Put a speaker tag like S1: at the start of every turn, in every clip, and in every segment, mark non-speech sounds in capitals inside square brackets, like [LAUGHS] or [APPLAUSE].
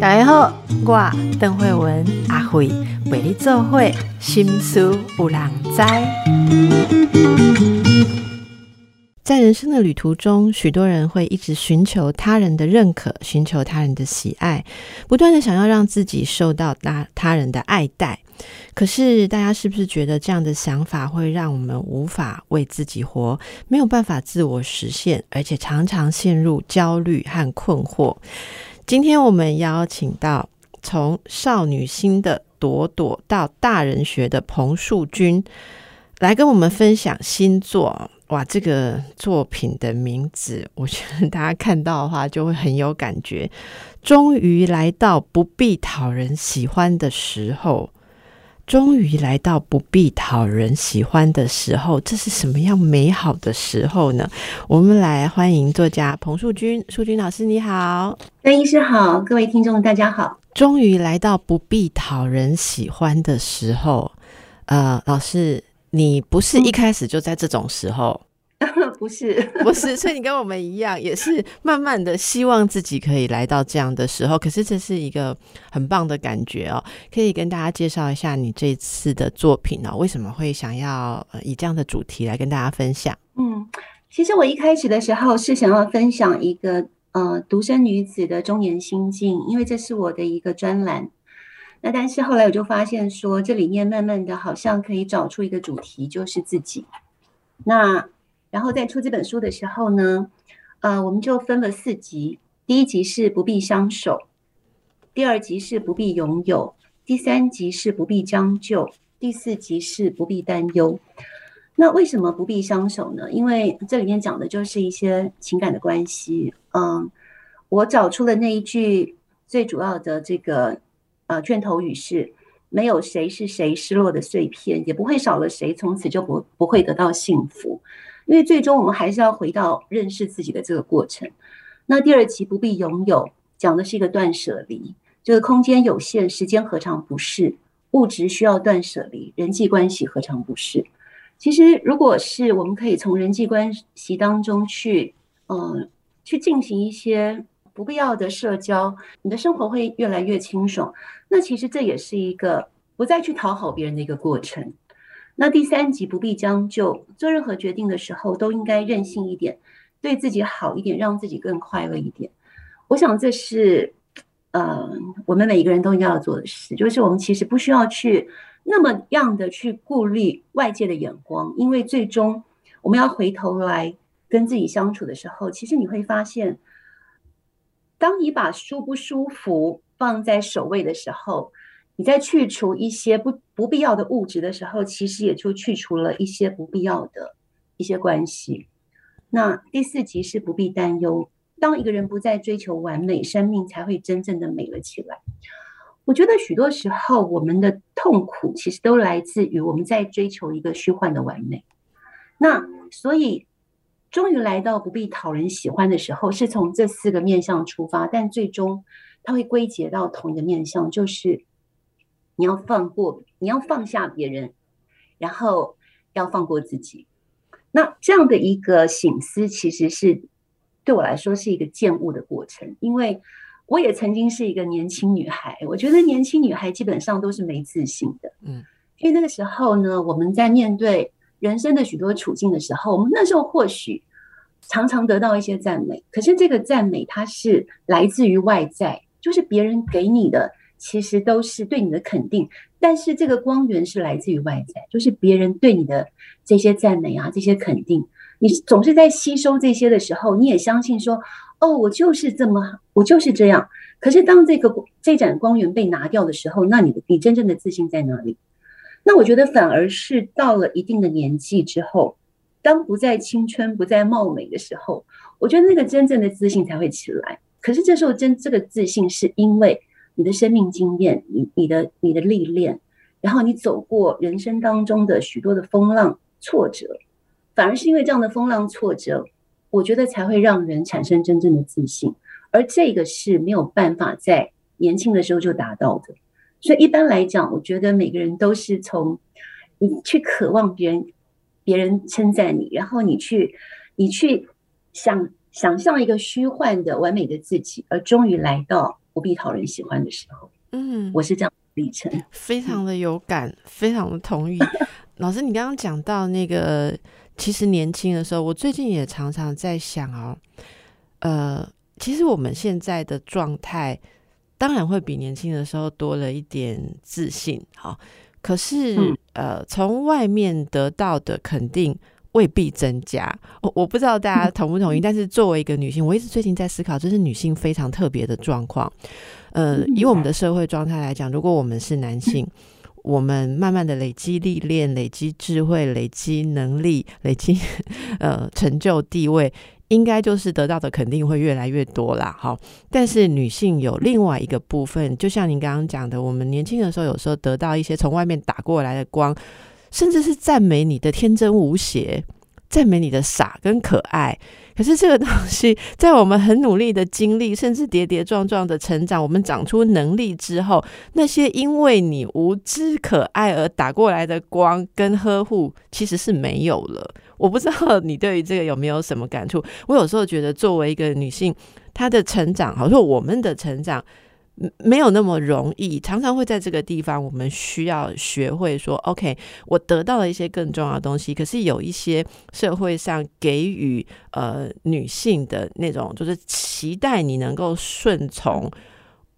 S1: 大家好，我邓慧文阿慧为你做会心思有人知。在人生的旅途中，许多人会一直寻求他人的认可，寻求他人的喜爱，不断的想要让自己受到他他人的爱戴。可是，大家是不是觉得这样的想法会让我们无法为自己活，没有办法自我实现，而且常常陷入焦虑和困惑？今天我们邀请到从少女心的朵朵到大人学的彭树君，来跟我们分享星座。哇，这个作品的名字，我觉得大家看到的话就会很有感觉。终于来到不必讨人喜欢的时候。终于来到不必讨人喜欢的时候，这是什么样美好的时候呢？我们来欢迎作家彭树军，树军老师你好，
S2: 邓医师好，各位听众大家好。
S1: 终于来到不必讨人喜欢的时候，呃，老师，你不是一开始就在这种时候？[LAUGHS]
S2: 不是，
S1: 不是，[LAUGHS] 所以你跟我们一样，也是慢慢的希望自己可以来到这样的时候。可是这是一个很棒的感觉哦，可以跟大家介绍一下你这次的作品呢？为什么会想要以这样的主题来跟大家分享？
S2: 嗯，其实我一开始的时候是想要分享一个呃独生女子的中年心境，因为这是我的一个专栏。那但是后来我就发现说，这里面慢慢的好像可以找出一个主题，就是自己。那然后在出这本书的时候呢，呃，我们就分了四集。第一集是不必相守，第二集是不必拥有，第三集是不必将就，第四集是不必担忧。那为什么不必相守呢？因为这里面讲的就是一些情感的关系。嗯，我找出了那一句最主要的这个呃卷头语是：没有谁是谁失落的碎片，也不会少了谁从此就不不会得到幸福。因为最终我们还是要回到认识自己的这个过程。那第二期不必拥有，讲的是一个断舍离。这个空间有限，时间何尝不是？物质需要断舍离，人际关系何尝不是？其实，如果是我们可以从人际关系当中去，嗯，去进行一些不必要的社交，你的生活会越来越清爽。那其实这也是一个不再去讨好别人的一个过程。那第三集不必将就，做任何决定的时候都应该任性一点，对自己好一点，让自己更快乐一点。我想这是，呃，我们每一个人都应该要做的事，就是我们其实不需要去那么样的去顾虑外界的眼光，因为最终我们要回头来跟自己相处的时候，其实你会发现，当你把舒不舒服放在首位的时候。你在去除一些不不必要的物质的时候，其实也就去除了一些不必要的一些关系。那第四集是不必担忧，当一个人不再追求完美，生命才会真正的美了起来。我觉得许多时候我们的痛苦其实都来自于我们在追求一个虚幻的完美。那所以终于来到不必讨人喜欢的时候，是从这四个面向出发，但最终它会归结到同一个面向，就是。你要放过，你要放下别人，然后要放过自己。那这样的一个醒思，其实是对我来说是一个见悟的过程。因为我也曾经是一个年轻女孩，我觉得年轻女孩基本上都是没自信的。嗯，因为那个时候呢，我们在面对人生的许多处境的时候，我们那时候或许常常得到一些赞美，可是这个赞美它是来自于外在，就是别人给你的。其实都是对你的肯定，但是这个光源是来自于外在，就是别人对你的这些赞美啊，这些肯定，你总是在吸收这些的时候，你也相信说，哦，我就是这么，我就是这样。可是当这个这盏光源被拿掉的时候，那你的你真正的自信在哪里？那我觉得反而是到了一定的年纪之后，当不再青春、不再貌美的时候，我觉得那个真正的自信才会起来。可是这时候真这个自信是因为。你的生命经验，你你的你的历练，然后你走过人生当中的许多的风浪挫折，反而是因为这样的风浪挫折，我觉得才会让人产生真正的自信，而这个是没有办法在年轻的时候就达到的。所以一般来讲，我觉得每个人都是从你去渴望别人别人称赞你，然后你去你去想想象一个虚幻的完美的自己，而终于来到不必讨人喜欢的时候。嗯，我是这样历程，
S1: 非常的有感，非常的同意。[LAUGHS] 老师，你刚刚讲到那个，其实年轻的时候，我最近也常常在想哦，呃，其实我们现在的状态，当然会比年轻的时候多了一点自信，好，可是呃，从外面得到的肯定未必增加。我我不知道大家同不同意，[LAUGHS] 但是作为一个女性，我一直最近在思考，这是女性非常特别的状况。呃，以我们的社会状态来讲，如果我们是男性。[LAUGHS] 我们慢慢的累积历练、累积智慧、累积能力、累积 [LAUGHS] 呃成就地位，应该就是得到的肯定会越来越多啦。好，但是女性有另外一个部分，就像您刚刚讲的，我们年轻的时候有时候得到一些从外面打过来的光，甚至是赞美你的天真无邪，赞美你的傻跟可爱。可是这个东西，在我们很努力的经历，甚至跌跌撞撞的成长，我们长出能力之后，那些因为你无知可爱而打过来的光跟呵护，其实是没有了。我不知道你对于这个有没有什么感触？我有时候觉得，作为一个女性，她的成长，好像我们的成长。没有那么容易，常常会在这个地方，我们需要学会说：“OK，我得到了一些更重要的东西。”可是有一些社会上给予呃女性的那种，就是期待你能够顺从，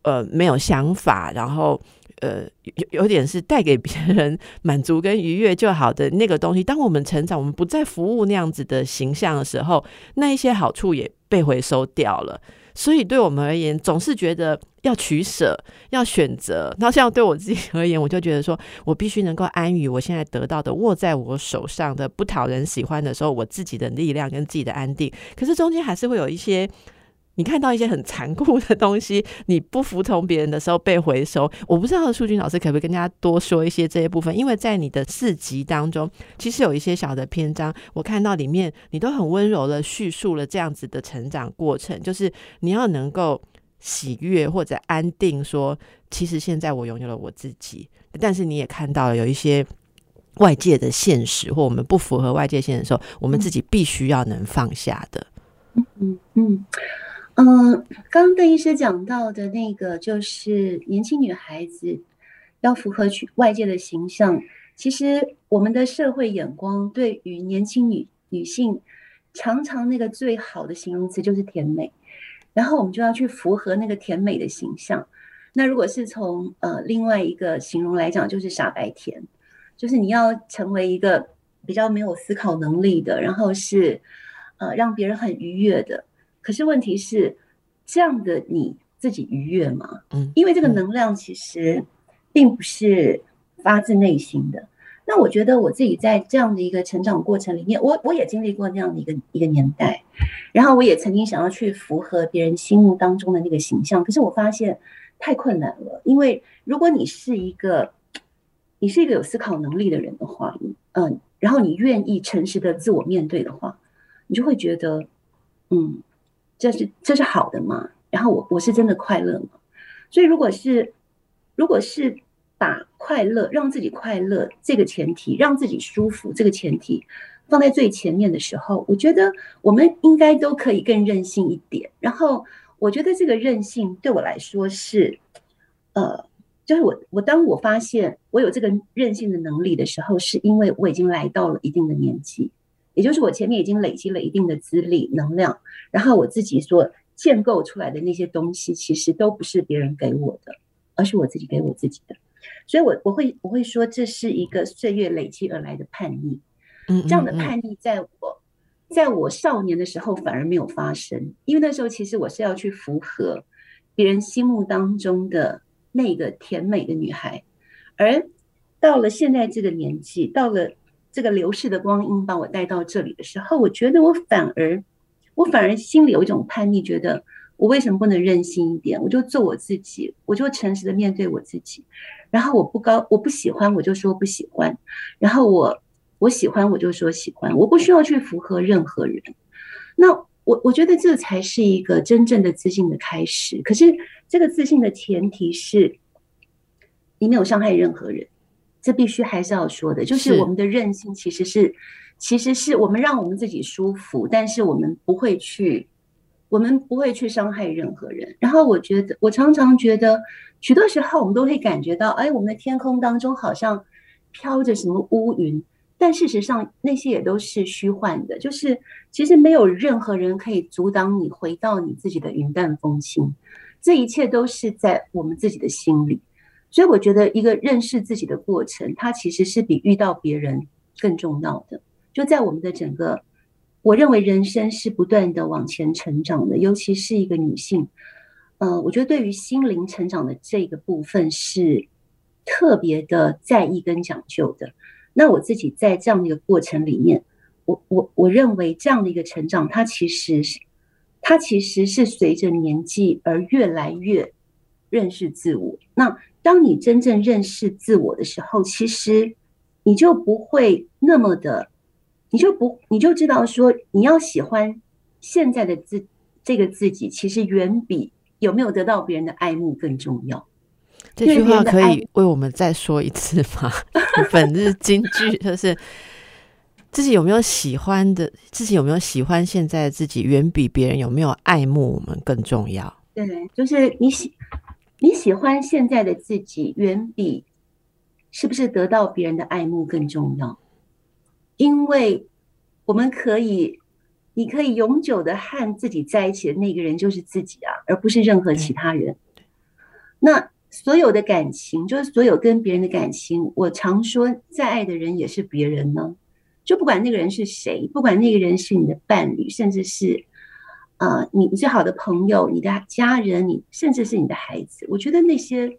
S1: 呃，没有想法，然后呃有有点是带给别人满足跟愉悦就好的那个东西。当我们成长，我们不再服务那样子的形象的时候，那一些好处也被回收掉了。所以对我们而言，总是觉得要取舍，要选择。那像对我自己而言，我就觉得说，我必须能够安于我现在得到的，握在我手上的不讨人喜欢的时候，我自己的力量跟自己的安定。可是中间还是会有一些。你看到一些很残酷的东西，你不服从别人的时候被回收。我不知道树军老师可不可以跟大家多说一些这些部分，因为在你的四集当中，其实有一些小的篇章，我看到里面你都很温柔的叙述了这样子的成长过程，就是你要能够喜悦或者安定，说其实现在我拥有了我自己，但是你也看到了有一些外界的现实或我们不符合外界现实的时候，我们自己必须要能放下的。嗯嗯
S2: 嗯。嗯，刚刚邓医师讲到的那个，就是年轻女孩子要符合去外界的形象。其实我们的社会眼光对于年轻女女性，常常那个最好的形容词就是甜美，然后我们就要去符合那个甜美的形象。那如果是从呃另外一个形容来讲，就是傻白甜，就是你要成为一个比较没有思考能力的，然后是呃让别人很愉悦的。可是问题是，这样的你自己愉悦吗？嗯，因为这个能量其实并不是发自内心的。那我觉得我自己在这样的一个成长过程里面，我我也经历过那样的一个一个年代，然后我也曾经想要去符合别人心目当中的那个形象，可是我发现太困难了。因为如果你是一个你是一个有思考能力的人的话，嗯，然后你愿意诚实的自我面对的话，你就会觉得，嗯。这是这是好的嘛？然后我我是真的快乐吗？所以如果是如果是把快乐让自己快乐这个前提，让自己舒服这个前提放在最前面的时候，我觉得我们应该都可以更任性一点。然后我觉得这个任性对我来说是，呃，就是我我当我发现我有这个任性的能力的时候，是因为我已经来到了一定的年纪。也就是我前面已经累积了一定的资历能量，然后我自己所建构出来的那些东西，其实都不是别人给我的，而是我自己给我自己的。所以，我我会我会说，这是一个岁月累积而来的叛逆。嗯，这样的叛逆，在我在我少年的时候反而没有发生，因为那时候其实我是要去符合别人心目当中的那个甜美的女孩，而到了现在这个年纪，到了。这个流逝的光阴把我带到这里的时候，我觉得我反而，我反而心里有一种叛逆，觉得我为什么不能任性一点？我就做我自己，我就诚实的面对我自己。然后我不高，我不喜欢，我就说不喜欢。然后我我喜欢，我就说喜欢。我不需要去符合任何人。那我我觉得这才是一个真正的自信的开始。可是这个自信的前提是，你没有伤害任何人。这必须还是要说的，就是我们的任性其实是，其实是我们让我们自己舒服，但是我们不会去我们不会去伤害任何人。然后我觉得，我常常觉得，许多时候我们都会感觉到，哎，我们的天空当中好像飘着什么乌云，但事实上那些也都是虚幻的。就是其实没有任何人可以阻挡你回到你自己的云淡风轻，这一切都是在我们自己的心里。所以我觉得，一个认识自己的过程，它其实是比遇到别人更重要的。就在我们的整个。我认为人生是不断的往前成长的，尤其是一个女性，呃，我觉得对于心灵成长的这个部分是特别的在意跟讲究的。那我自己在这样的一个过程里面，我我我认为这样的一个成长，它其实是它其实是随着年纪而越来越认识自我。那当你真正认识自我的时候，其实你就不会那么的。你就不，你就知道说，你要喜欢现在的自这个自己，其实远比有没有得到别人的爱慕更重要。
S1: 这句话可以为我们再说一次吗？[LAUGHS] 本日金句就是自己有没有喜欢的，自己有没有喜欢现在的自己，远比别人有没有爱慕我们更重要。
S2: 对，就是你喜你喜欢现在的自己，远比是不是得到别人的爱慕更重要。因为我们可以，你可以永久的和自己在一起的那个人就是自己啊，而不是任何其他人。那所有的感情，就是所有跟别人的感情，我常说，再爱的人也是别人呢。就不管那个人是谁，不管那个人是你的伴侣，甚至是啊，你最好的朋友、你的家人，你甚至是你的孩子，我觉得那些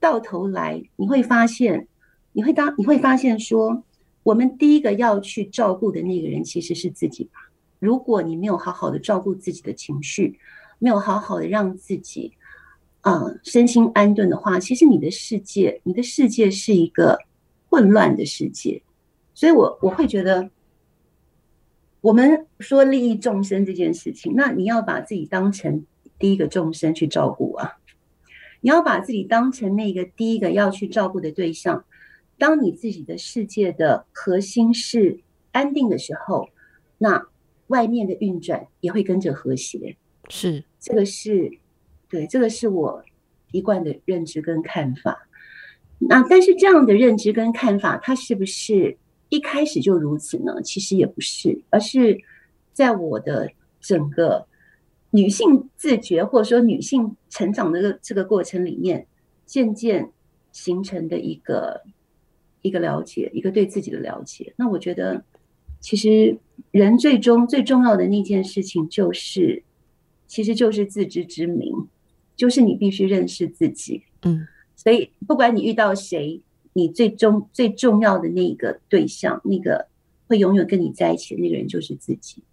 S2: 到头来，你会发现，你会当你会发现说。我们第一个要去照顾的那个人其实是自己吧。如果你没有好好的照顾自己的情绪，没有好好的让自己啊身心安顿的话，其实你的世界，你的世界是一个混乱的世界。所以，我我会觉得，我们说利益众生这件事情，那你要把自己当成第一个众生去照顾啊，你要把自己当成那个第一个要去照顾的对象。当你自己的世界的核心是安定的时候，那外面的运转也会跟着和谐。
S1: 是，
S2: 这个是对，这个是我一贯的认知跟看法。那但是这样的认知跟看法，它是不是一开始就如此呢？其实也不是，而是在我的整个女性自觉或者说女性成长的这个过程里面，渐渐形成的一个。一个了解，一个对自己的了解。那我觉得，其实人最终最重要的那件事情，就是，其实就是自知之明，就是你必须认识自己。
S1: 嗯，
S2: 所以不管你遇到谁，你最终最重要的那个对象，那个会永远跟你在一起的那个人，就是自己。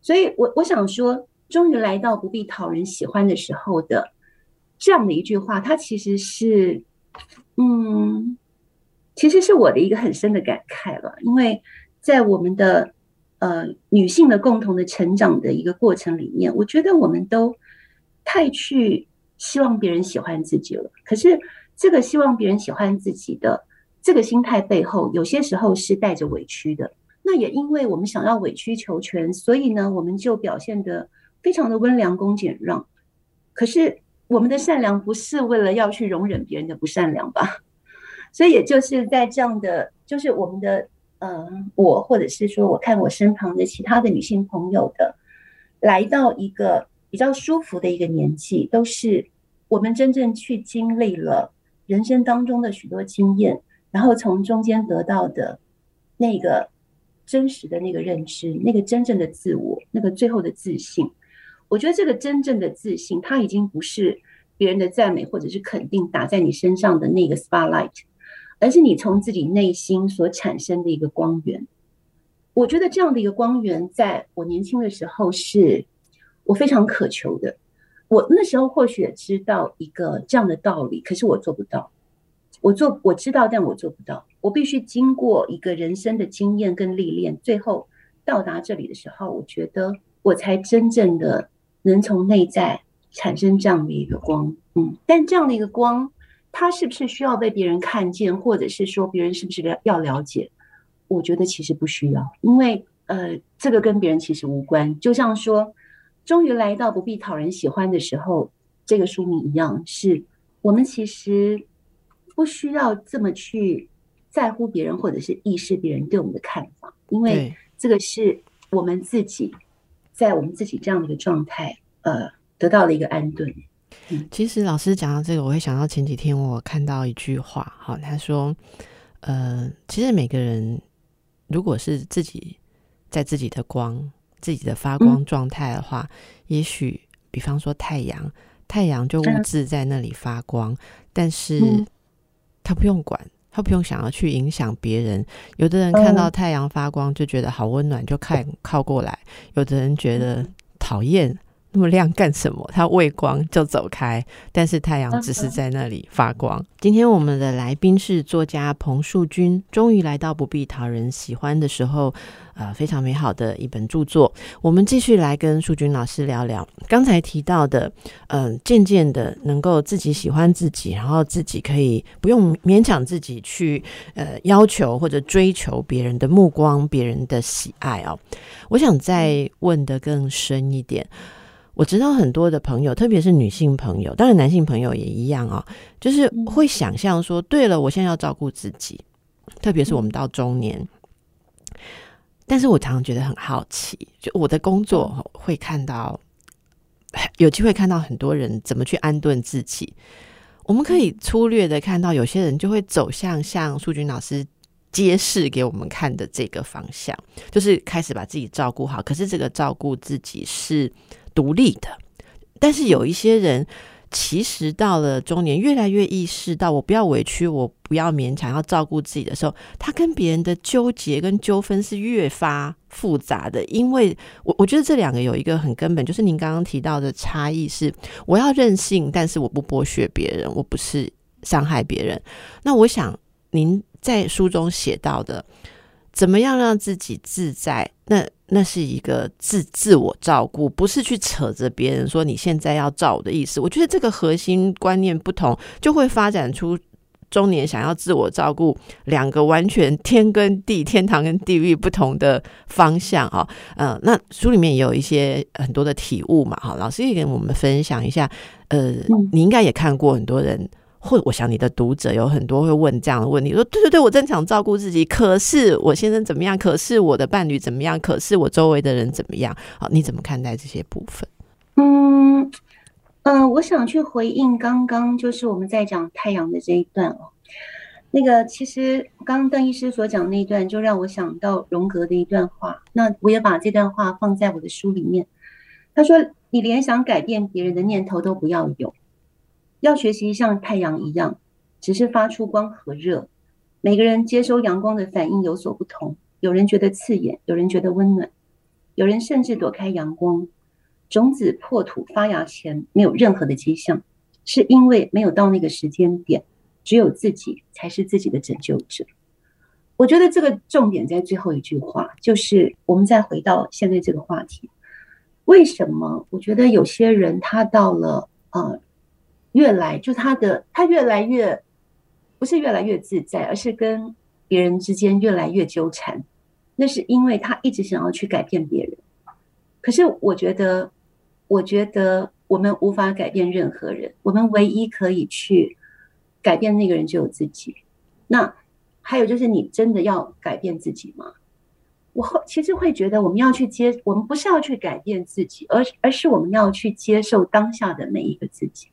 S2: 所以我我想说，终于来到不必讨人喜欢的时候的这样的一句话，它其实是，嗯。其实是我的一个很深的感慨了，因为在我们的呃女性的共同的成长的一个过程里面，我觉得我们都太去希望别人喜欢自己了。可是这个希望别人喜欢自己的这个心态背后，有些时候是带着委屈的。那也因为我们想要委曲求全，所以呢，我们就表现的非常的温良恭俭让。可是我们的善良不是为了要去容忍别人的不善良吧？[LAUGHS] 所以，也就是在这样的，就是我们的，呃，我或者是说，我看我身旁的其他的女性朋友的，来到一个比较舒服的一个年纪，都是我们真正去经历了人生当中的许多经验，然后从中间得到的那个真实的那个认知，那个真正的自我，那个最后的自信。我觉得这个真正的自信，它已经不是别人的赞美或者是肯定打在你身上的那个 spotlight。而是你从自己内心所产生的一个光源，我觉得这样的一个光源，在我年轻的时候是我非常渴求的。我那时候或许也知道一个这样的道理，可是我做不到。我做我知道，但我做不到。我必须经过一个人生的经验跟历练，最后到达这里的时候，我觉得我才真正的能从内在产生这样的一个光。嗯，但这样的一个光。它是不是需要被别人看见，或者是说别人是不是要了解？我觉得其实不需要，因为呃，这个跟别人其实无关。就像说，终于来到不必讨人喜欢的时候，这个书名一样，是我们其实不需要这么去在乎别人，或者是意识别人对我们的看法，因为这个是我们自己在我们自己这样的一个状态，呃，得到了一个安顿。
S1: 其实老师讲到这个，我会想到前几天我看到一句话，哈，他说，呃，其实每个人如果是自己在自己的光、自己的发光状态的话，也许比方说太阳，太阳就物质在那里发光，但是他不用管，他不用想要去影响别人。有的人看到太阳发光就觉得好温暖，就看靠过来；有的人觉得讨厌。那么亮干什么？它畏光就走开，但是太阳只是在那里发光。今天我们的来宾是作家彭树君，终于来到不必讨人喜欢的时候，呃，非常美好的一本著作。我们继续来跟树君老师聊聊刚才提到的，嗯，渐渐的能够自己喜欢自己，然后自己可以不用勉强自己去呃要求或者追求别人的目光、别人的喜爱哦。我想再问的更深一点。我知道很多的朋友，特别是女性朋友，当然男性朋友也一样啊，就是会想象说，对了，我现在要照顾自己，特别是我们到中年。但是我常常觉得很好奇，就我的工作会看到，有机会看到很多人怎么去安顿自己。我们可以粗略的看到，有些人就会走向像素君老师揭示给我们看的这个方向，就是开始把自己照顾好。可是这个照顾自己是。独立的，但是有一些人其实到了中年，越来越意识到，我不要委屈，我不要勉强，要照顾自己的时候，他跟别人的纠结跟纠纷是越发复杂的。因为我我觉得这两个有一个很根本，就是您刚刚提到的差异是，我要任性，但是我不剥削别人，我不是伤害别人。那我想您在书中写到的。怎么样让自己自在？那那是一个自自我照顾，不是去扯着别人说你现在要照我的意思。我觉得这个核心观念不同，就会发展出中年想要自我照顾两个完全天跟地、天堂跟地狱不同的方向哈。嗯，那书里面也有一些很多的体悟嘛。哈，老师也跟我们分享一下。呃，你应该也看过很多人。或我想你的读者有很多会问这样的问题，说对对对，我真想照顾自己，可是我先生怎么样？可是我的伴侣怎么样？可是我周围的人怎么样？好，你怎么看待这些部分？
S2: 嗯嗯，我想去回应刚刚就是我们在讲太阳的这一段哦。那个其实刚刚邓医师所讲那一段，就让我想到荣格的一段话。那我也把这段话放在我的书里面。他说：“你连想改变别人的念头都不要有。”要学习像太阳一样，只是发出光和热。每个人接收阳光的反应有所不同，有人觉得刺眼，有人觉得温暖，有人甚至躲开阳光。种子破土发芽前没有任何的迹象，是因为没有到那个时间点。只有自己才是自己的拯救者。我觉得这个重点在最后一句话，就是我们再回到现在这个话题：为什么？我觉得有些人他到了呃。越来就他的他越来越不是越来越自在，而是跟别人之间越来越纠缠。那是因为他一直想要去改变别人。可是我觉得，我觉得我们无法改变任何人。我们唯一可以去改变那个人，只有自己。那还有就是，你真的要改变自己吗？我后其实会觉得，我们要去接，我们不是要去改变自己，而而是我们要去接受当下的每一个自己。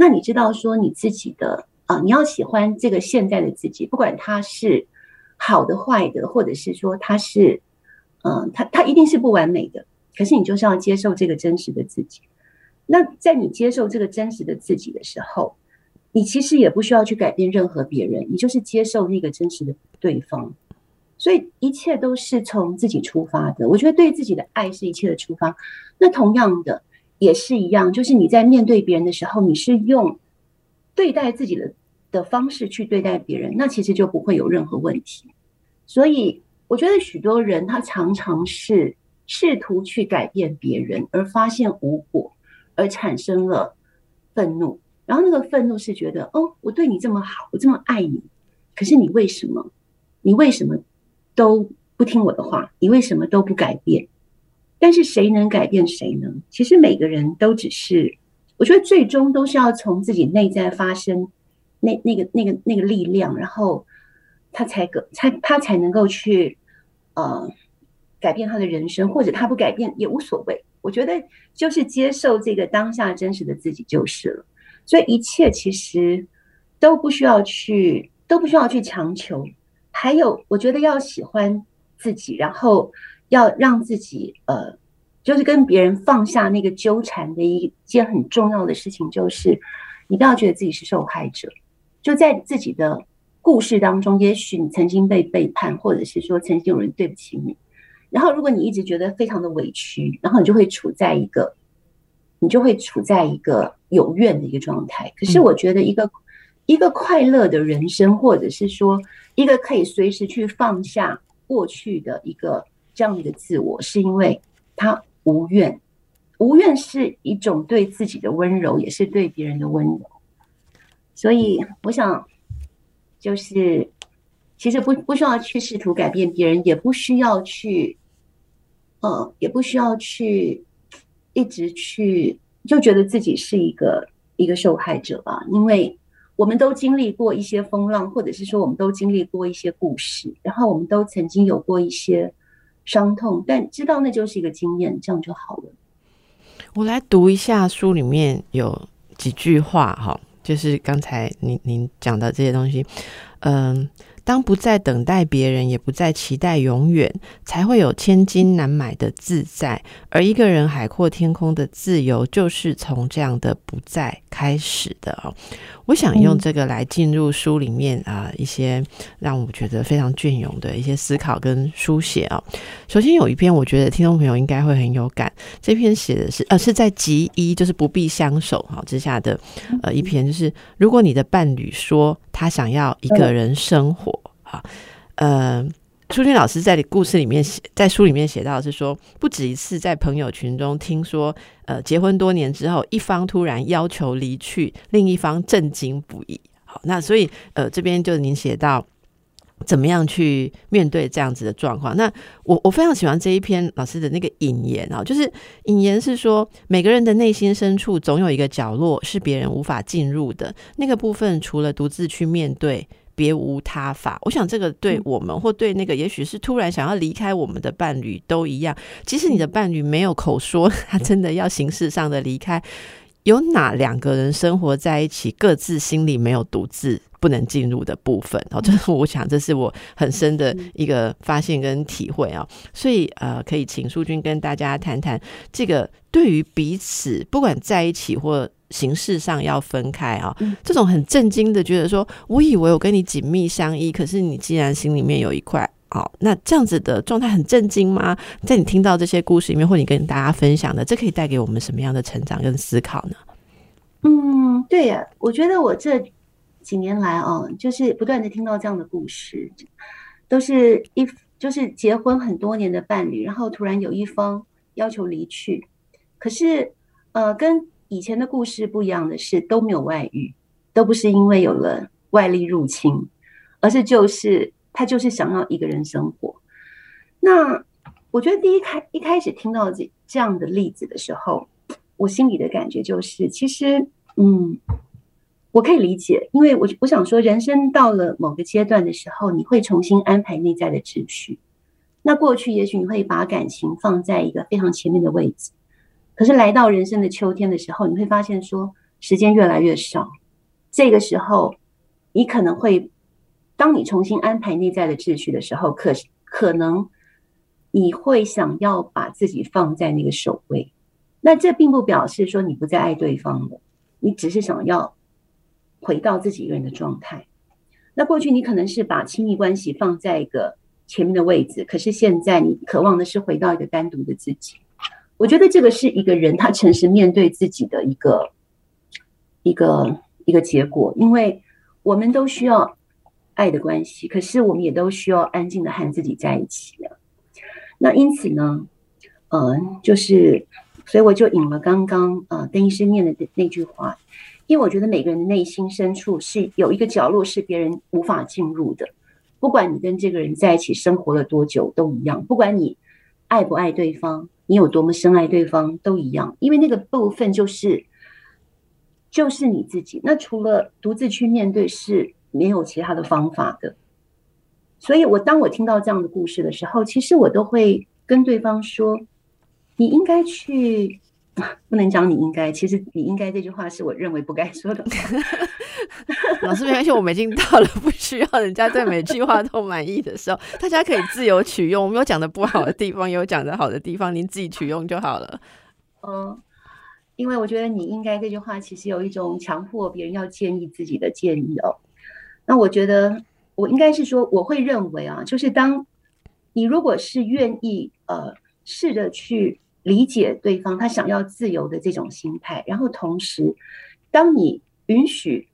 S2: 那你知道说你自己的啊，你要喜欢这个现在的自己，不管他是好的坏的，或者是说他是嗯，他他一定是不完美的。可是你就是要接受这个真实的自己。那在你接受这个真实的自己的时候，你其实也不需要去改变任何别人，你就是接受那个真实的对方。所以一切都是从自己出发的。我觉得对自己的爱是一切的出发。那同样的。也是一样，就是你在面对别人的时候，你是用对待自己的的方式去对待别人，那其实就不会有任何问题。所以，我觉得许多人他常常是试图去改变别人，而发现无果，而产生了愤怒。然后那个愤怒是觉得，哦，我对你这么好，我这么爱你，可是你为什么，你为什么都不听我的话？你为什么都不改变？但是谁能改变谁呢？其实每个人都只是，我觉得最终都是要从自己内在发生那那个那个那个力量，然后他才个他他才能够去呃改变他的人生，或者他不改变也无所谓。我觉得就是接受这个当下真实的自己就是了。所以一切其实都不需要去都不需要去强求。还有，我觉得要喜欢自己，然后。要让自己呃，就是跟别人放下那个纠缠的一件很重要的事情，就是你不要觉得自己是受害者。就在自己的故事当中，也许你曾经被背叛，或者是说曾经有人对不起你。然后，如果你一直觉得非常的委屈，然后你就会处在一个，你就会处在一个有怨的一个状态。可是，我觉得一个一个快乐的人生，或者是说一个可以随时去放下过去的一个。这样的一个自我，是因为他无怨，无怨是一种对自己的温柔，也是对别人的温柔。所以，我想，就是其实不不需要去试图改变别人，也不需要去，呃，也不需要去一直去就觉得自己是一个一个受害者吧。因为我们都经历过一些风浪，或者是说我们都经历过一些故事，然后我们都曾经有过一些。伤痛，但知道那就是一个经验，这样就好了。
S1: 我来读一下书里面有几句话哈，就是刚才您您讲的这些东西，嗯。当不再等待别人，也不再期待永远，才会有千金难买的自在。而一个人海阔天空的自由，就是从这样的不再开始的哦。我想用这个来进入书里面啊，一些让我觉得非常隽永的一些思考跟书写哦。首先有一篇，我觉得听众朋友应该会很有感。这篇写的是呃，是在集一，就是不必相守哈之下的呃一篇，就是如果你的伴侣说他想要一个人生活。啊，呃，苏军老师在故事里面写，在书里面写到是说，不止一次在朋友群中听说，呃，结婚多年之后，一方突然要求离去，另一方震惊不已。好，那所以，呃，这边就您写到怎么样去面对这样子的状况。那我我非常喜欢这一篇老师的那个引言啊，就是引言是说，每个人的内心深处总有一个角落是别人无法进入的那个部分，除了独自去面对。别无他法，我想这个对我们或对那个，也许是突然想要离开我们的伴侣都一样。即使你的伴侣没有口说，[LAUGHS] 他真的要形式上的离开，有哪两个人生活在一起，各自心里没有独自不能进入的部分？哦，这是 [LAUGHS] 我想，这是我很深的一个发现跟体会啊。所以呃，可以请淑君跟大家谈谈这个对于彼此，不管在一起或。形式上要分开啊，这种很震惊的，觉得说，我以为我跟你紧密相依，可是你既然心里面有一块，好，那这样子的状态很震惊吗？在你听到这些故事里面，或你跟大家分享的，这可以带给我们什么样的成长跟思考呢？
S2: 嗯，对呀，我觉得我这几年来啊，就是不断的听到这样的故事，都是一就是结婚很多年的伴侣，然后突然有一方要求离去，可是呃跟。以前的故事不一样的是都没有外遇，都不是因为有了外力入侵，而是就是他就是想要一个人生活。那我觉得第一开一开始听到这这样的例子的时候，我心里的感觉就是，其实嗯，我可以理解，因为我我想说，人生到了某个阶段的时候，你会重新安排内在的秩序。那过去也许你会把感情放在一个非常前面的位置。可是来到人生的秋天的时候，你会发现说时间越来越少。这个时候，你可能会，当你重新安排内在的秩序的时候，可可能你会想要把自己放在那个首位。那这并不表示说你不再爱对方了，你只是想要回到自己一个人的状态。那过去你可能是把亲密关系放在一个前面的位置，可是现在你渴望的是回到一个单独的自己。我觉得这个是一个人他诚实面对自己的一个一个一个结果，因为我们都需要爱的关系，可是我们也都需要安静的和自己在一起。那因此呢，嗯，就是所以我就引了刚刚呃邓医师念的那句话，因为我觉得每个人的内心深处是有一个角落是别人无法进入的，不管你跟这个人在一起生活了多久都一样，不管你爱不爱对方。你有多么深爱对方都一样，因为那个部分就是就是你自己。那除了独自去面对，是没有其他的方法的。所以，我当我听到这样的故事的时候，其实我都会跟对方说：“你应该去。” [LAUGHS] 不能讲你应该，其实你应该这句话是我认为不该说的。[LAUGHS]
S1: 老师没关系，我们已经到了不需要人家对每句话都满意的时候，大家可以自由取用。我们有讲的不好的地方，有讲的好的地方，您自己取用就好了。
S2: 嗯，[LAUGHS] 因为我觉得你应该这句话其实有一种强迫别人要建议自己的建议哦。那我觉得我应该是说，我会认为啊，就是当你如果是愿意呃试着去。理解对方他想要自由的这种心态，然后同时，当你允许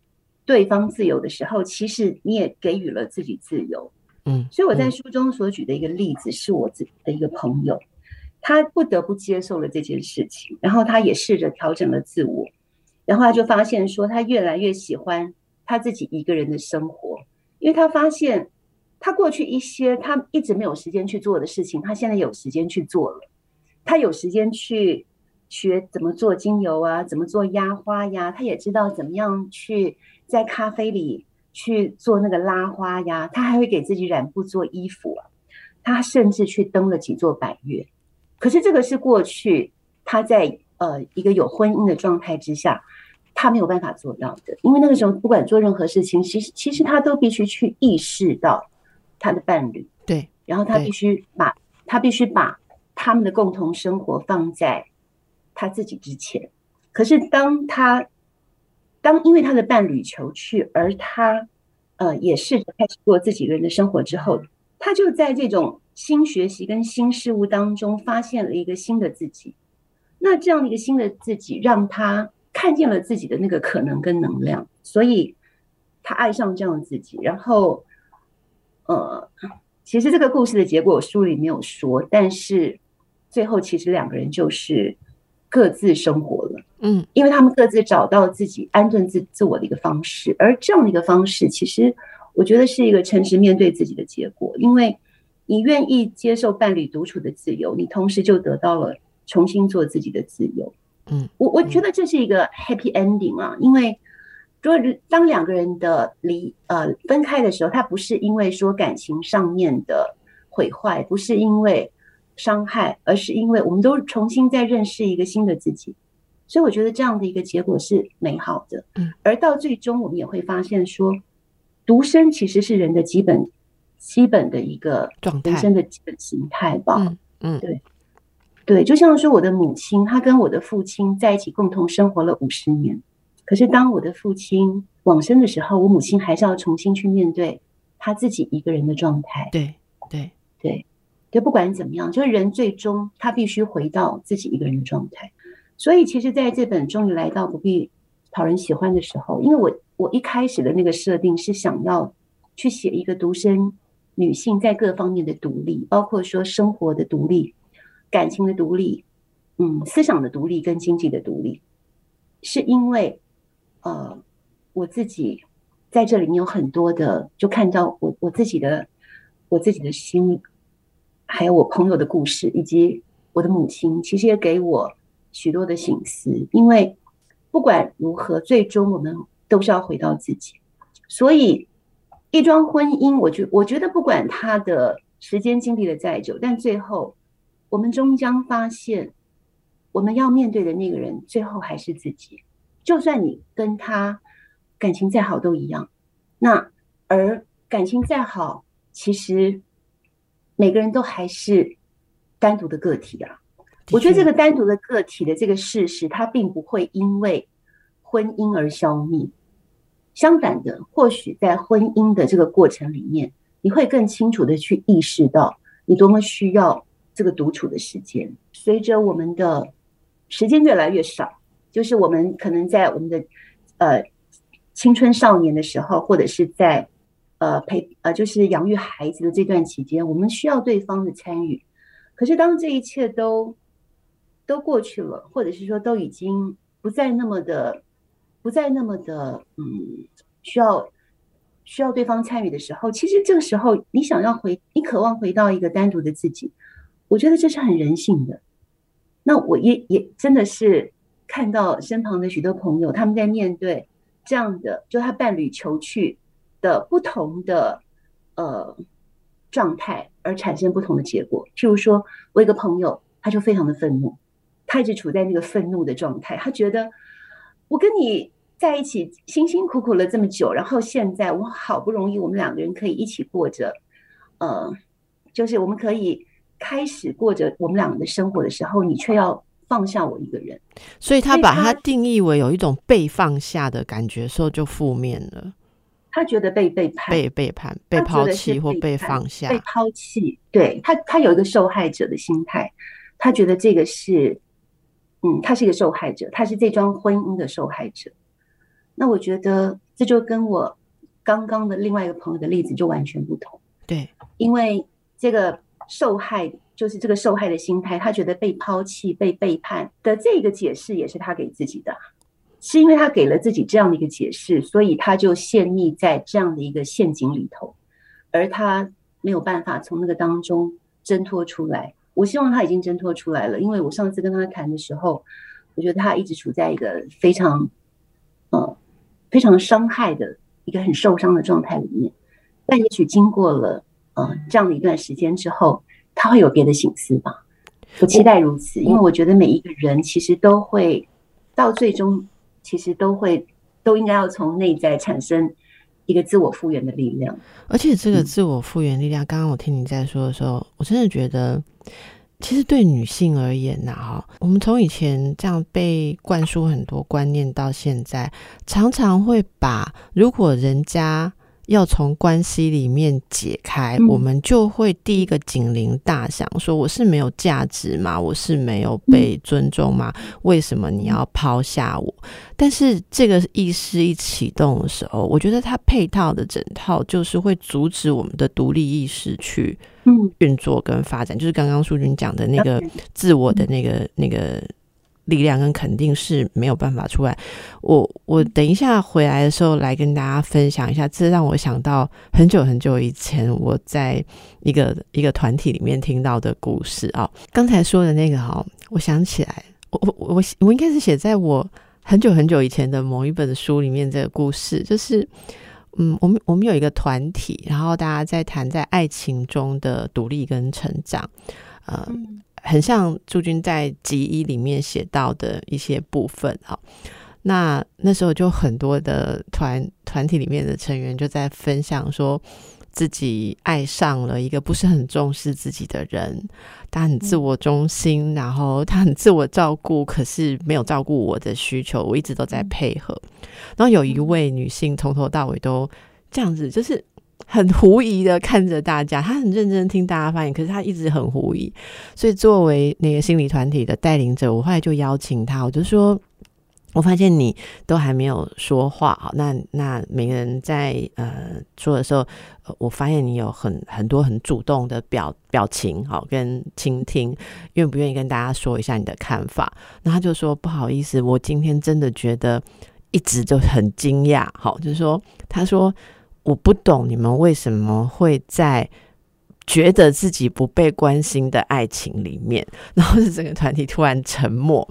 S2: 对方自由的时候，其实你也给予了自己自由。
S1: 嗯，
S2: 所以我在书中所举的一个例子是我自己的一个朋友，他不得不接受了这件事情，然后他也试着调整了自我，然后他就发现说，他越来越喜欢他自己一个人的生活，因为他发现他过去一些他一直没有时间去做的事情，他现在有时间去做了。他有时间去学怎么做精油啊，怎么做压花呀？他也知道怎么样去在咖啡里去做那个拉花呀。他还会给自己染布做衣服啊。他甚至去登了几座百岳。可是这个是过去他在呃一个有婚姻的状态之下，他没有办法做到的。因为那个时候不管做任何事情，其实其实他都必须去意识到他的伴侣。
S1: 对，
S2: 然后他必须把他必须把。他们的共同生活放在他自己之前，可是当他当因为他的伴侣求去，而他呃也试着开始过自己一个人的生活之后，他就在这种新学习跟新事物当中发现了一个新的自己。那这样的一个新的自己，让他看见了自己的那个可能跟能量，所以他爱上这样的自己。然后，呃，其实这个故事的结果书里没有说，但是。最后，其实两个人就是各自生活了，
S1: 嗯，
S2: 因为他们各自找到自己安顿自自我的一个方式，而这样的一个方式，其实我觉得是一个诚实面对自己的结果。因为你愿意接受伴侣独处的自由，你同时就得到了重新做自己的自由。
S1: 嗯，
S2: 我我觉得这是一个 happy ending 啊，因为如果当两个人的离呃分开的时候，他不是因为说感情上面的毁坏，不是因为。伤害，而是因为我们都重新再认识一个新的自己，所以我觉得这样的一个结果是美好的。
S1: 嗯，
S2: 而到最终，我们也会发现说，独身其实是人的基本、基本的一个
S1: 状态，
S2: 人生的基本形态吧。
S1: 嗯嗯，
S2: 对对，就像说我的母亲，她跟我的父亲在一起共同生活了五十年，可是当我的父亲往生的时候，我母亲还是要重新去面对她自己一个人的状态。
S1: 对对
S2: 对。就不管怎么样，就是人最终他必须回到自己一个人的状态。所以，其实在这本终于来到不必讨人喜欢的时候，因为我我一开始的那个设定是想要去写一个独身女性在各方面的独立，包括说生活的独立、感情的独立、嗯，思想的独立跟经济的独立，是因为呃，我自己在这里面有很多的，就看到我我自己的我自己的心。还有我朋友的故事，以及我的母亲，其实也给我许多的醒思。因为不管如何，最终我们都是要回到自己。所以，一桩婚姻，我觉我觉得，不管他的时间经历的再久，但最后我们终将发现，我们要面对的那个人，最后还是自己。就算你跟他感情再好，都一样。那而感情再好，其实。每个人都还是单独的个体啊！我觉得这个单独的个体的这个事实，它并不会因为婚姻而消灭。相反的，或许在婚姻的这个过程里面，你会更清楚的去意识到你多么需要这个独处的时间。随着我们的时间越来越少，就是我们可能在我们的呃青春少年的时候，或者是在。呃，陪呃，就是养育孩子的这段期间，我们需要对方的参与。可是当这一切都都过去了，或者是说都已经不再那么的，不再那么的，嗯，需要需要对方参与的时候，其实这个时候你想要回，你渴望回到一个单独的自己，我觉得这是很人性的。那我也也真的是看到身旁的许多朋友，他们在面对这样的就他伴侣求去的不同的呃状态，而产生不同的结果。譬如说，我一个朋友，他就非常的愤怒，他一直处在那个愤怒的状态，他觉得我跟你在一起辛辛苦苦了这么久，然后现在我好不容易我们两个人可以一起过着，呃，就是我们可以。开始过着我们两个的生活的时候，你却要放下我一个人，
S1: 所以他把它定义为有一种被放下的感觉，时候就负面了。
S2: 他觉得被背叛、
S1: 被背叛、被抛弃或被放下、
S2: 被抛弃。对他，他有一个受害者的心态，他觉得这个是，嗯，他是一个受害者，他是这桩婚姻的受害者。那我觉得这就跟我刚刚的另外一个朋友的例子就完全不同。
S1: 对，
S2: 因为这个。受害就是这个受害的心态，他觉得被抛弃、被背叛的这个解释也是他给自己的，是因为他给了自己这样的一个解释，所以他就陷溺在这样的一个陷阱里头，而他没有办法从那个当中挣脱出来。我希望他已经挣脱出来了，因为我上次跟他谈的时候，我觉得他一直处在一个非常呃非常伤害的一个很受伤的状态里面，但也许经过了。嗯，这样的一段时间之后，他会有别的心思吧？我期待如此，因为我觉得每一个人其实都会到最终，其实都会都应该要从内在产生一个自我复原的力量。
S1: 而且这个自我复原力量，刚刚我听你在说的时候，我真的觉得，其实对女性而言呐，哈，我们从以前这样被灌输很多观念，到现在，常常会把如果人家。要从关系里面解开，我们就会第一个警铃大响，说我是没有价值吗？我是没有被尊重吗？为什么你要抛下我？但是这个意识一启动的时候，我觉得它配套的整套就是会阻止我们的独立意识去运作跟发展，就是刚刚淑君讲的那个自我的那个那个。力量跟肯定是没有办法出来。我我等一下回来的时候来跟大家分享一下，这让我想到很久很久以前我在一个一个团体里面听到的故事啊。刚才说的那个哈，我想起来，我我我我应该是写在我很久很久以前的某一本书里面。这个故事就是，嗯，我们我们有一个团体，然后大家在谈在爱情中的独立跟成长，呃。很像朱军在集一里面写到的一些部分哈，那那时候就很多的团团体里面的成员就在分享说，自己爱上了一个不是很重视自己的人，他很自我中心，然后他很自我照顾，可是没有照顾我的需求，我一直都在配合。然后有一位女性从头到尾都这样子，就是。很狐疑的看着大家，他很认真听大家发言，可是他一直很狐疑。所以作为那个心理团体的带领者，我后来就邀请他，我就说：“我发现你都还没有说话，好，那那每个人在呃说的时候，我发现你有很很多很主动的表表情，好跟倾听，愿不愿意跟大家说一下你的看法？”那他就说：“不好意思，我今天真的觉得一直就很惊讶，好，就是说，他说。”我不懂你们为什么会在觉得自己不被关心的爱情里面，然后是整个团体突然沉默。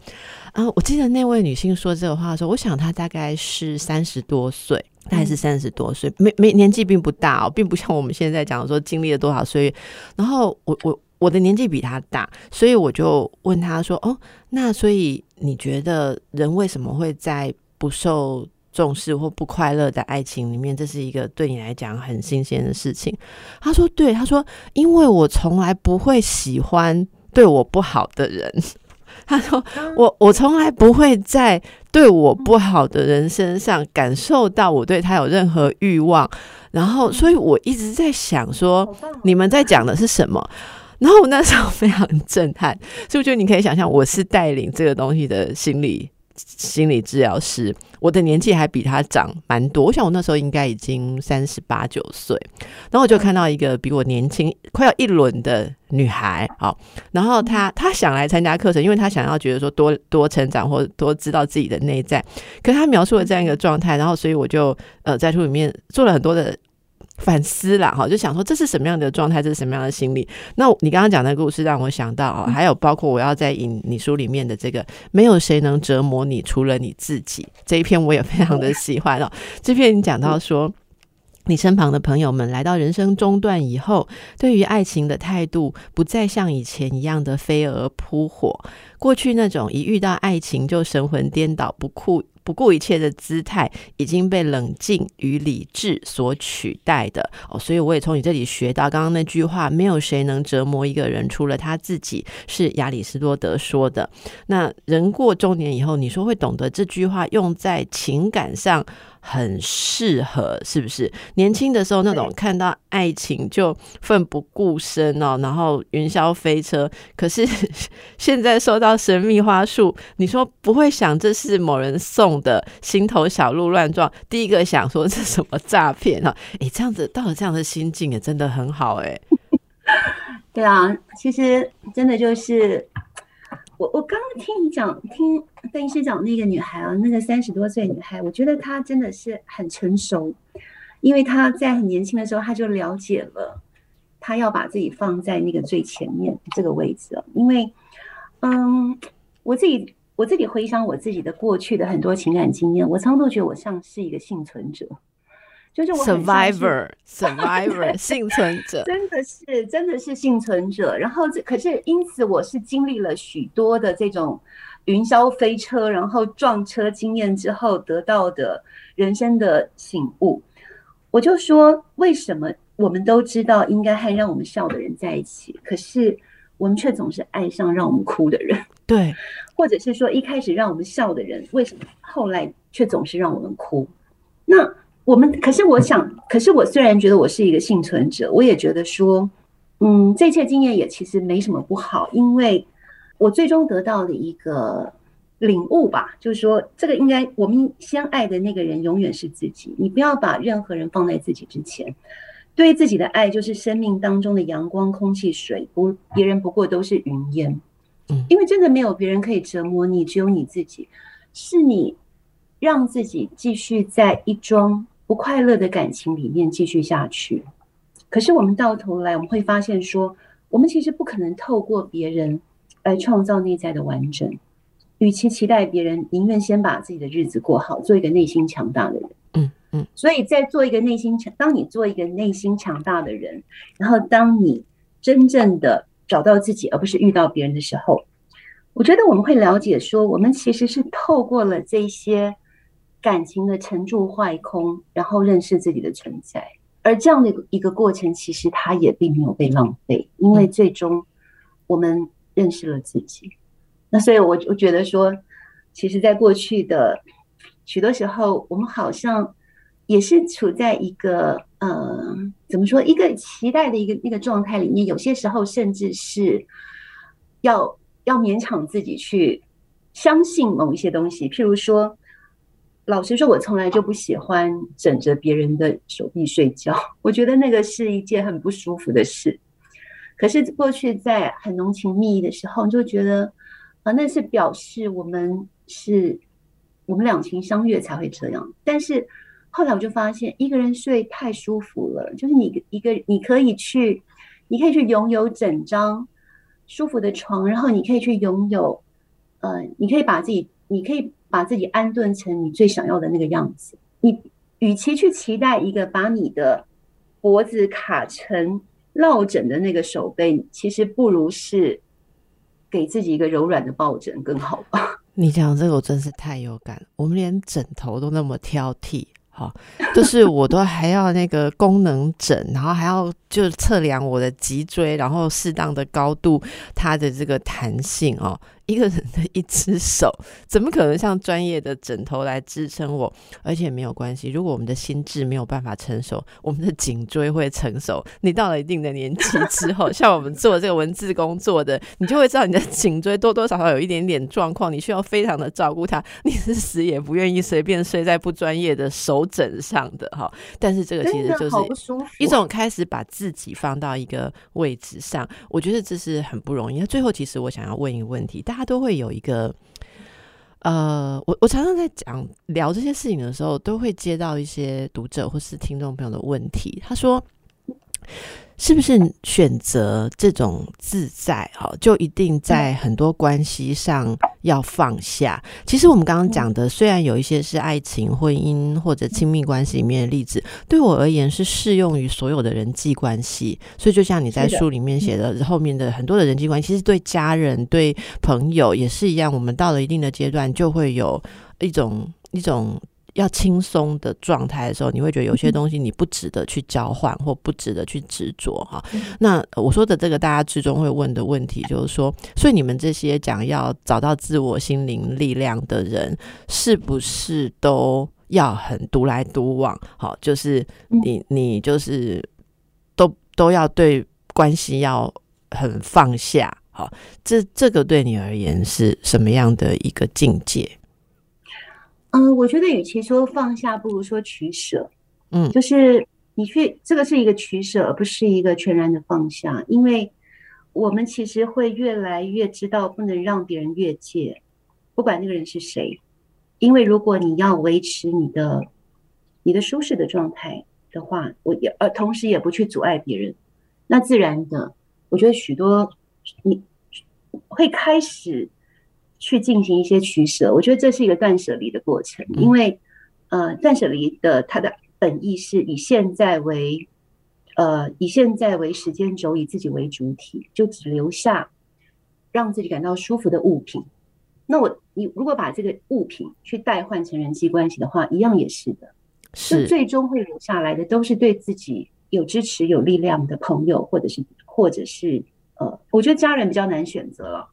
S1: 啊，我记得那位女性说这个话的时候，我想她大概是三十多岁，大概是三十多岁，没没年纪并不大哦，并不像我们现在讲说经历了多少岁月。然后我我我的年纪比她大，所以我就问她说：“哦，那所以你觉得人为什么会在不受？”重视或不快乐的爱情里面，这是一个对你来讲很新鲜的事情。他说：“对，他说，因为我从来不会喜欢对我不好的人。他说，我我从来不会在对我不好的人身上感受到我对他有任何欲望。然后，所以我一直在想说，你们在讲的是什么？然后我那时候非常震撼，所以我觉得你可以想象，我是带领这个东西的心理。”心理治疗师，我的年纪还比他长蛮多。我想我那时候应该已经三十八九岁，然后我就看到一个比我年轻快要一轮的女孩，好，然后她她想来参加课程，因为她想要觉得说多多成长或多知道自己的内在。可是她描述了这样一个状态，然后所以我就呃在书里面做了很多的反思啦，哈，就想说这是什么样的状态，这是什么样的心理。那你刚刚讲的故事让我想到哦，还有包括我要在引你书里面的这个，没有谁能折磨你，除了你自己这一篇，我也非常的喜欢哦。这篇你讲到说。你身旁的朋友们来到人生中段以后，对于爱情的态度不再像以前一样的飞蛾扑火。过去那种一遇到爱情就神魂颠倒、不顾不顾一切的姿态，已经被冷静与理智所取代的哦。所以我也从你这里学到刚刚那句话：没有谁能折磨一个人，除了他自己。是亚里士多德说的。那人过中年以后，你说会懂得这句话用在情感上。很适合，是不是？年轻的时候那种看到爱情就奋不顾身哦，然后云霄飞车。可是 [LAUGHS] 现在收到神秘花束，你说不会想这是某人送的，心头小鹿乱撞。第一个想说这什么诈骗啊？[LAUGHS] 哎，这样子到了这样的心境也真的很好哎。[LAUGHS]
S2: 对啊，其实真的就是。我我刚刚听你讲，听邓医师讲那个女孩啊，那个三十多岁女孩，我觉得她真的是很成熟，因为她在很年轻的时候，她就了解了，她要把自己放在那个最前面这个位置了。因为，嗯，我自己我自己回想我自己的过去的很多情感经验，我常常都觉得我像是一个幸存者。就是我
S1: survivor，survivor，[LAUGHS] 幸存者，
S2: 真的是，真的是幸存者。然后这可是因此，我是经历了许多的这种云霄飞车，然后撞车经验之后得到的人生的醒悟。我就说，为什么我们都知道应该和让我们笑的人在一起，可是我们却总是爱上让我们哭的人？
S1: 对，[LAUGHS]
S2: 或者是说，一开始让我们笑的人，为什么后来却总是让我们哭？那？我们可是我想，可是我虽然觉得我是一个幸存者，我也觉得说，嗯，这切经验也其实没什么不好，因为我最终得到了一个领悟吧，就是说，这个应该我们相爱的那个人永远是自己，你不要把任何人放在自己之前，对自己的爱就是生命当中的阳光、空气、水，不，别人不过都是云烟，嗯，因为真的没有别人可以折磨你，只有你自己，是你让自己继续在一桩。不快乐的感情里面继续下去，可是我们到头来我们会发现说，我们其实不可能透过别人来创造内在的完整。与其期待别人，宁愿先把自己的日子过好，做一个内心强大的人。嗯嗯。所以在做一个内心强，当你做一个内心强大的人，然后当你真正的找到自己，而不是遇到别人的时候，我觉得我们会了解说，我们其实是透过了这些。感情的沉住坏空，然后认识自己的存在，而这样的一个过程，其实它也并没有被浪费，因为最终我们认识了自己。那所以，我我觉得说，其实，在过去的许多时候，我们好像也是处在一个呃，怎么说，一个期待的一个那个状态里面。有些时候，甚至是要要勉强自己去相信某一些东西，譬如说。老实说，我从来就不喜欢枕着别人的手臂睡觉，我觉得那个是一件很不舒服的事。可是过去在很浓情蜜意的时候，就觉得啊，那是表示我们是我们两情相悦才会这样。但是后来我就发现，一个人睡太舒服了，就是你一个你可以去，你可以去拥有整张舒服的床，然后你可以去拥有，呃，你可以把自己，你可以。把自己安顿成你最想要的那个样子。你与其去期待一个把你的脖子卡成落枕的那个手背，其实不如是给自己一个柔软的抱枕更好吧。[LAUGHS]
S1: 你讲这个我真是太有感了，我们连枕头都那么挑剔，好，就是我都还要那个功能枕，然后还要就测量我的脊椎，然后适当的高度，它的这个弹性哦。一个人的一只手，[LAUGHS] 怎么可能像专业的枕头来支撑我？而且没有关系，如果我们的心智没有办法成熟，我们的颈椎会成熟。你到了一定的年纪之后，[LAUGHS] 像我们做这个文字工作的，你就会知道你的颈椎多多少少有一点点状况，你需要非常的照顾它。你是死也不愿意随便睡在不专业的手枕上的哈。但是这个其实就是一种开始把自己放到一个位置上，我觉得这是很不容易。那最后，其实我想要问一个问题，大。他都会有一个，呃，我我常常在讲聊这些事情的时候，都会接到一些读者或是听众朋友的问题。他说：“是不是选择这种自在，哈，就一定在很多关系上要放下？”其实我们刚刚讲的，虽然有一些是爱情、婚姻或者亲密关系里面的例子，对我而言是适用于所有的人际关系。所以，就像你在书里面写的，后面的很多的人际关系，其实对家人、对朋友也是一样。我们到了一定的阶段，就会有一种一种。要轻松的状态的时候，你会觉得有些东西你不值得去交换，或不值得去执着哈。那我说的这个，大家之中会问的问题，就是说，所以你们这些讲要找到自我心灵力量的人，是不是都要很独来独往？好，就是你你就是都都要对关系要很放下。好，这这个对你而言是什么样的一个境界？
S2: 嗯，我觉得与其说放下，不如说取舍。嗯，就是你去这个是一个取舍，而不是一个全然的放下。因为我们其实会越来越知道，不能让别人越界，不管那个人是谁。因为如果你要维持你的你的舒适的状态的话，我也呃，同时也不去阻碍别人，那自然的，我觉得许多你会开始。去进行一些取舍，我觉得这是一个断舍离的过程。因为，呃，断舍离的它的本意是以现在为，呃，以现在为时间轴，以自己为主体，就只留下让自己感到舒服的物品。那我，你如果把这个物品去代换成人际关系的话，一样也是的。
S1: 是，
S2: 最终会留下来的都是对自己有支持、有力量的朋友，或者是，或者是，呃，我觉得家人比较难选择了。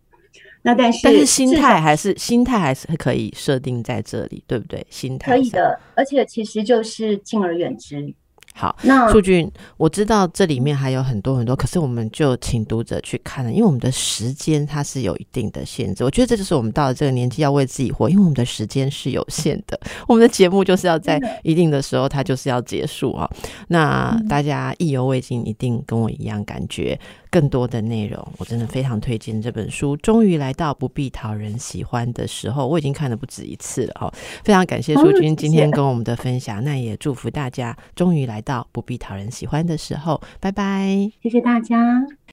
S2: 那但是
S1: 但是心态还是心态还是可以设定在这里，对不对？心态
S2: 可以的，而且其实就是敬而远之。
S1: 好，那素君，我知道这里面还有很多很多，可是我们就请读者去看了，因为我们的时间它是有一定的限制。我觉得这就是我们到了这个年纪要为自己活，因为我们的时间是有限的，[LAUGHS] 我们的节目就是要在一定的时候它就是要结束啊。那大家意犹未尽，一定跟我一样感觉。更多的内容，我真的非常推荐这本书。终于来到不必讨人喜欢的时候，我已经看了不止一次了哈。非常感谢淑君今天跟我们的分享，那也祝福大家终于来到不必讨人喜欢的时候。拜拜，
S2: 谢谢大家。